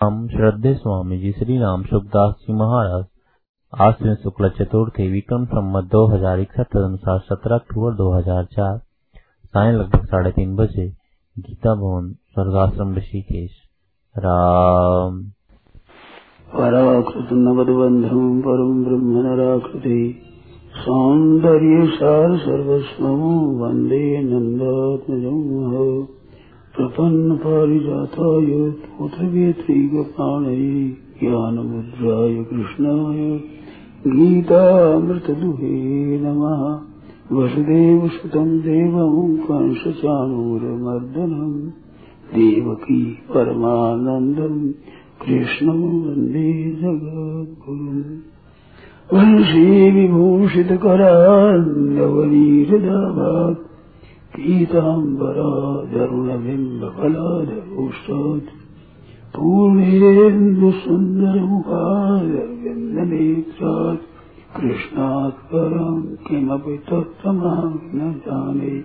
हम श्रद्धे स्वामी जी श्री राम सुखदास जी महाराज, आश्विन शुक्ल चतुर्थी, विक्रम संमत दो हज़ार इकसठ अनुसार सत्रह अक्टूबर दो हज़ार चार, साय लगभग साढ़े तीन बजे, गीता भवन, स्वर्गाश्रम, ऋषिकेश। राम। पराकृत नवदबन्धं परं ब्रह्म नराकृति सौन्दर्यसार सर्वस्वं वंदे नन्दात्मजं। प्रपन्न पारिजाताय पुत्रवेत्रैकप्राणये ज्ञानमुद्राय कृष्णाय गीतामृतदुहे नमः। वसुदेवसुतं देवं कंसचाणूरमर्दनम् देवकी परमानन्दम् कृष्णं वंदे जगद्गुरुम् वंशी विभूषितकरान्नवनीरदाभात् पीताम्बरादरुणबिम्बफलादभूष्टात् पूर्णेन्दुसुन्दरमुखादविन्दनेत्रात् कृष्णात् परम् किमपि तत्त्वमां न जाने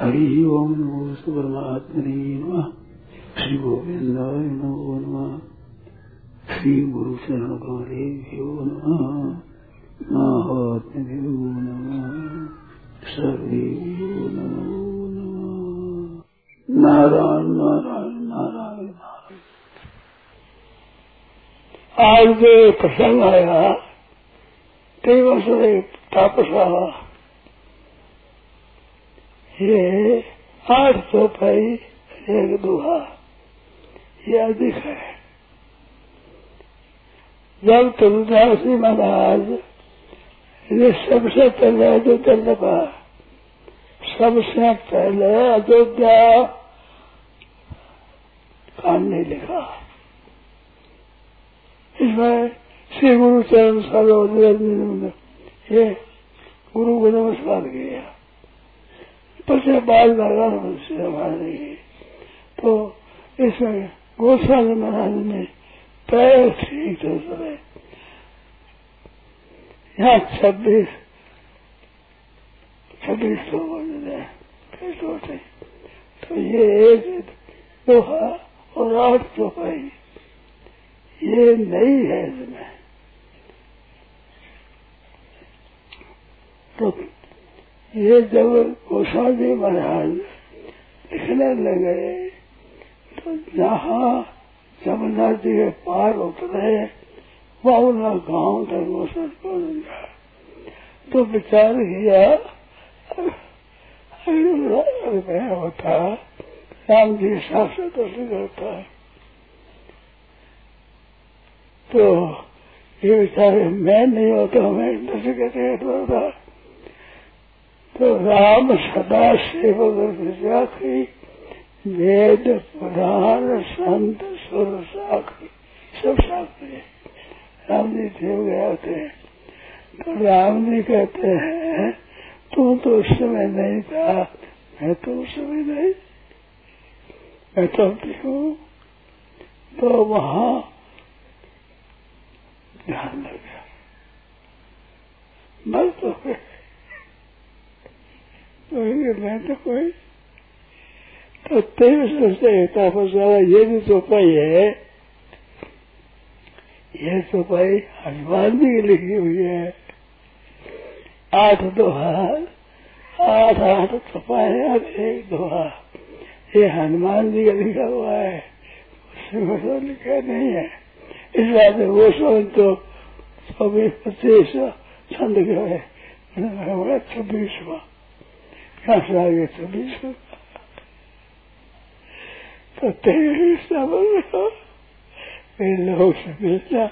हरि ओम् नमो परमात्मने नमः। श्रीगोविन्दाय नमो नमः। श्रीगुरुचरणकालेभ्यो नमः। माहात्म्यभ्यो नमः। सर्वेभ्यो आज जो प्रसंग आया तेवस तापस। ये आठ सौ पाई एक दुहा ये अधिक है। जब तुलसीदास जी महाराज, ये सबसे पहले अयोध्या लगा सबसे पहले अयोध्या कांड नहीं लिखा। इसमें श्री गुरु चरण सर्वोदय ये गुरु को नमस्कार किया। पचे बाल से हमारे तो इसमें गोस्वामी महाराज ने पैर ठीक थे समय यहाँ छब्बीस छब्बीस कैसे होते तो ये एक दोहा और आठ चौपाई ये नहीं है इसमें। तो ये जब गोस्वामी महाराज लिखने लगे तो जहाँ जमुना जी के पार उतरे बावला गाँव वो सब पहुँचा तो विचार किया होता राम जी तो करता तो ये बेचारे, मैं नहीं होता, मैं दस कहते होता। तो राम सदा सेवक जाखी वेद पुराण संत सुर साखी सब साखी राम जी थे गए थे। तो राम जी कहते हैं, तू तो उस समय नहीं था, मैं तो उस समय नहीं, मैं तो हूँ। तो वहाँ ध्यान लग गया मर तो मैं तो कोई तो तेरे सोचते ये भी चौपाई है। ये चौपाई हनुमान जी की लिखी हुई है। आठ दोहा आठ आठ चौपाई और एक दोहा ये हनुमान जी का लिखा हुआ है। उसमें तो लिखा नहीं है। इस बात में वो सोच तो चौबीस पच्चीस छंद के है छब्बीसवा कहाँ से आ गए छब्बीसवा तो तेरे सब लोग समझना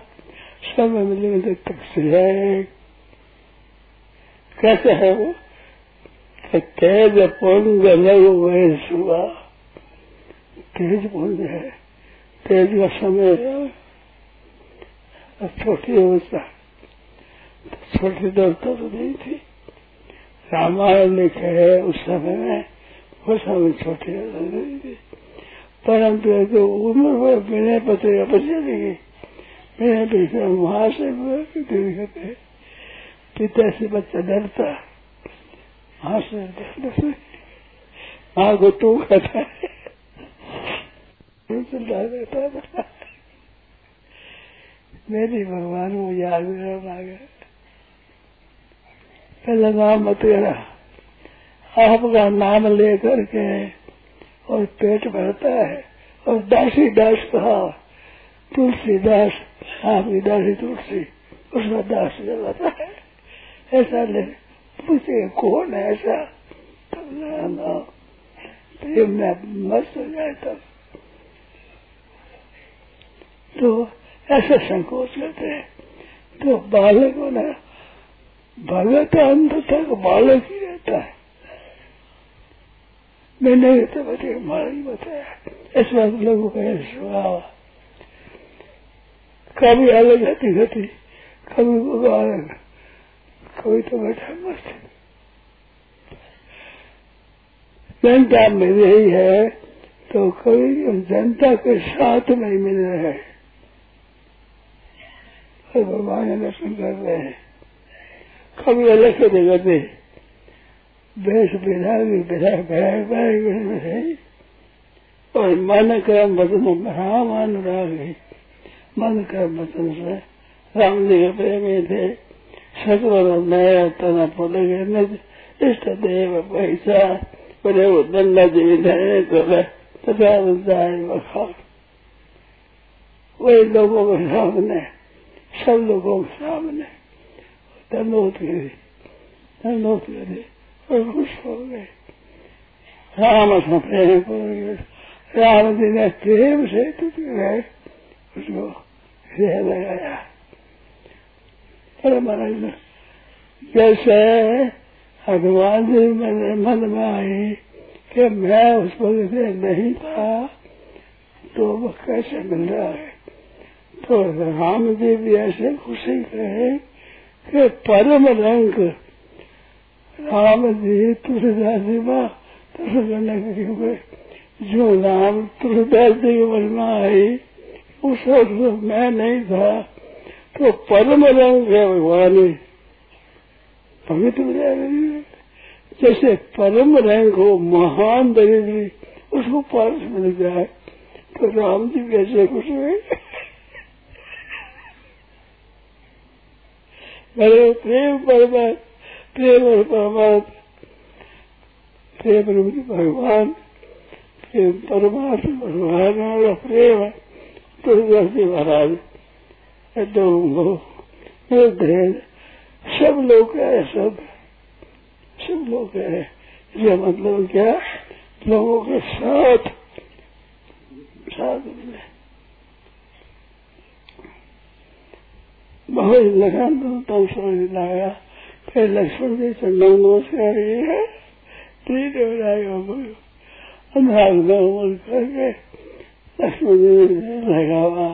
सब मिले तक से कैसे है वो? तेज पुंज सुबह तेज पुंज है। तेज का समय है। छोटी अवस्था। छोटी दौड़ता तो नहीं थी। रामायण लिखे है उस समय में वो समय छोटी नहीं थी। परंतु तो उम्र पर मेरे पत्र अपने लगी मेरे पिता वहाँ से पिता से बच्चा डरता। वहाँ से डरने से माँ को तू कहता है। रहता था। मेरी भगवान को याद करना गया पहले नाम मत आपका नाम लेकर के और पेट भरता है और दासी दास कहा, तुलसीदास, आपकी दासी तुलसी, उसका दास जलाता है। ऐसा ले, पूछे, कौन है ऐसा? तब प्रेम में मस्त हो जाए तब तो ऐसा संकोच करते हैं। तो बालक ने भगत अंत तक बालक ही रहता है। मैंने तो बता मारा ही बताया। इस बात लोगों का स्वभाव कभी अलग गति गति कभी अलग, कभी तो बैठा मस्त। जनता मिल रही है तो कभी जनता के साथ नहीं मिल रहे हैं। और भगवान दर्शन कर रहे हैं। कभी अलग से जगह पे बेस विधायक विधायक विधायक और मन कर्म वचन राम अनुराग है। मन कर्म वचन से राम जी के प्रेमी थे। सकल नया तना पड़े इष्ट देव पैसा। बड़े दंड जीवित है। तो तथा वही लोगों के सामने सब लोगों के सामने दंडोत गिरी दंडोत गिरी और खुश हो गए। राम से प्रेम राम जी ने प्रेम से गए उसको लगाया। महाराज, जैसे हनुमान जी मेरे मन में आई कि मैं उसको नहीं था तो वो कैसे मिल रहा है? तो राम जी भी ऐसे खुशी कहे कि परम रंग राम जी तुलसीदास जी जो राम तुलसीदास जी मन आई, उस वक्त मैं नहीं था तो परम रंग है भगवान पवित्र जैसे परम रंग हो महान दरिद्री, उसको पास मिल जाए तो राम जी कैसे खुश हुए बड़े प्रेम परमात्मा प्रेम और परमात्मा प्रेम रूपी भगवान प्रेम परमात्मा भगवान वाला प्रेम है महाराज दो सब लोग है सब सब लोग है ये मतलब क्या लोगों के साथ साथ में बहुत लगन तब समझ लाया। फिर लक्ष्मण जी चंडा नमस्कार है। ठीक हो जाएगा अंधार गौमल करके लक्ष्मण जी लगा हुआ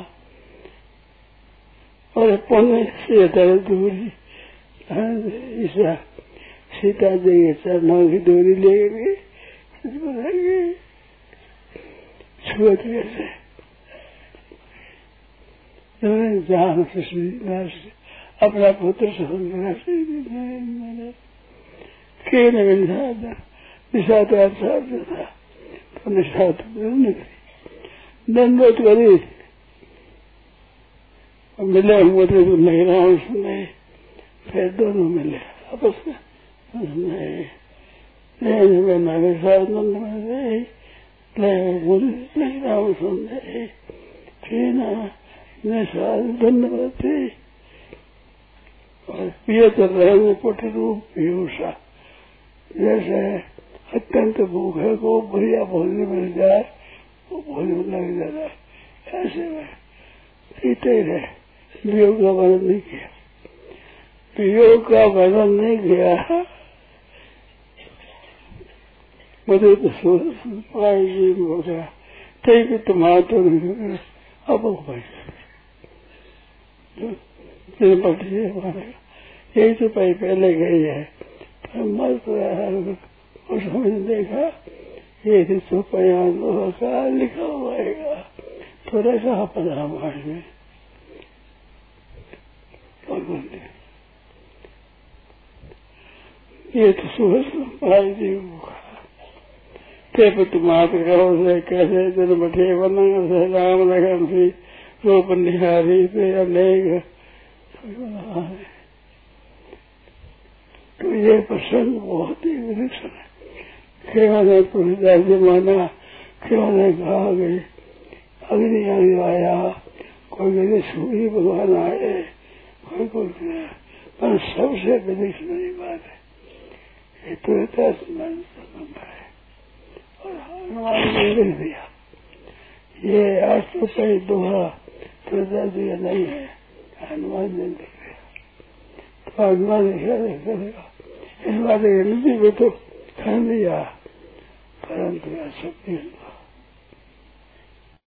और पौने से दूरी ईसा सीता जी के चरणों की दूरी ले गई। छुअत कैसे जान से अपना पुत्र निषाद था तो निषाद दंडोत करी? मिले मुझे तो नहीं रहा उसमें फिर दोनों मिले। आपस में नहीं नहीं मेरे साथ नंद में गए नहीं राम सुंदर फिर निषाद धन्यवाद थे और पिए तो रहने पुट रूप पीयूषा। जैसे अत्यंत भूखे को बढ़िया भोजन मिल जाए, वो भोजन लग है ऐसे में पीते ही रहे। वियोग का वर्णन नहीं किया। वियोग का वर्णन नहीं किया। मुझे तो जी हो गया ठीक है तुम्हारा तो अब भाई बटिए यही तो भाई पहले गई है। तो समय देखा, ये थी सुपया का लिखा हुआ है, थोड़ा सा पता में ये तो सुहस महाराज जी ते पुत मात करो से कैसे जन बठे वनंग से राम लगन सी रूप निहारी पे अनेक। तो ये प्रसंग बहुत ही विलक्षण है केवल ने तुलसीदास जी माना केवल ने कहा गई अग्नि अग्नि आया, कोई कहते सूर्य भगवान आए, कोई कोई पर सबसे विलक्षण बात है, ये तुलसीदास है, और हनुमान ने दिया। ये अष्ट रुपये दोहा तुलसीदास जी का नहीं है। हनुमान जी दिया तो हनुमान क्या करेगा इस बात में तो कर लिया परंतु शक्ति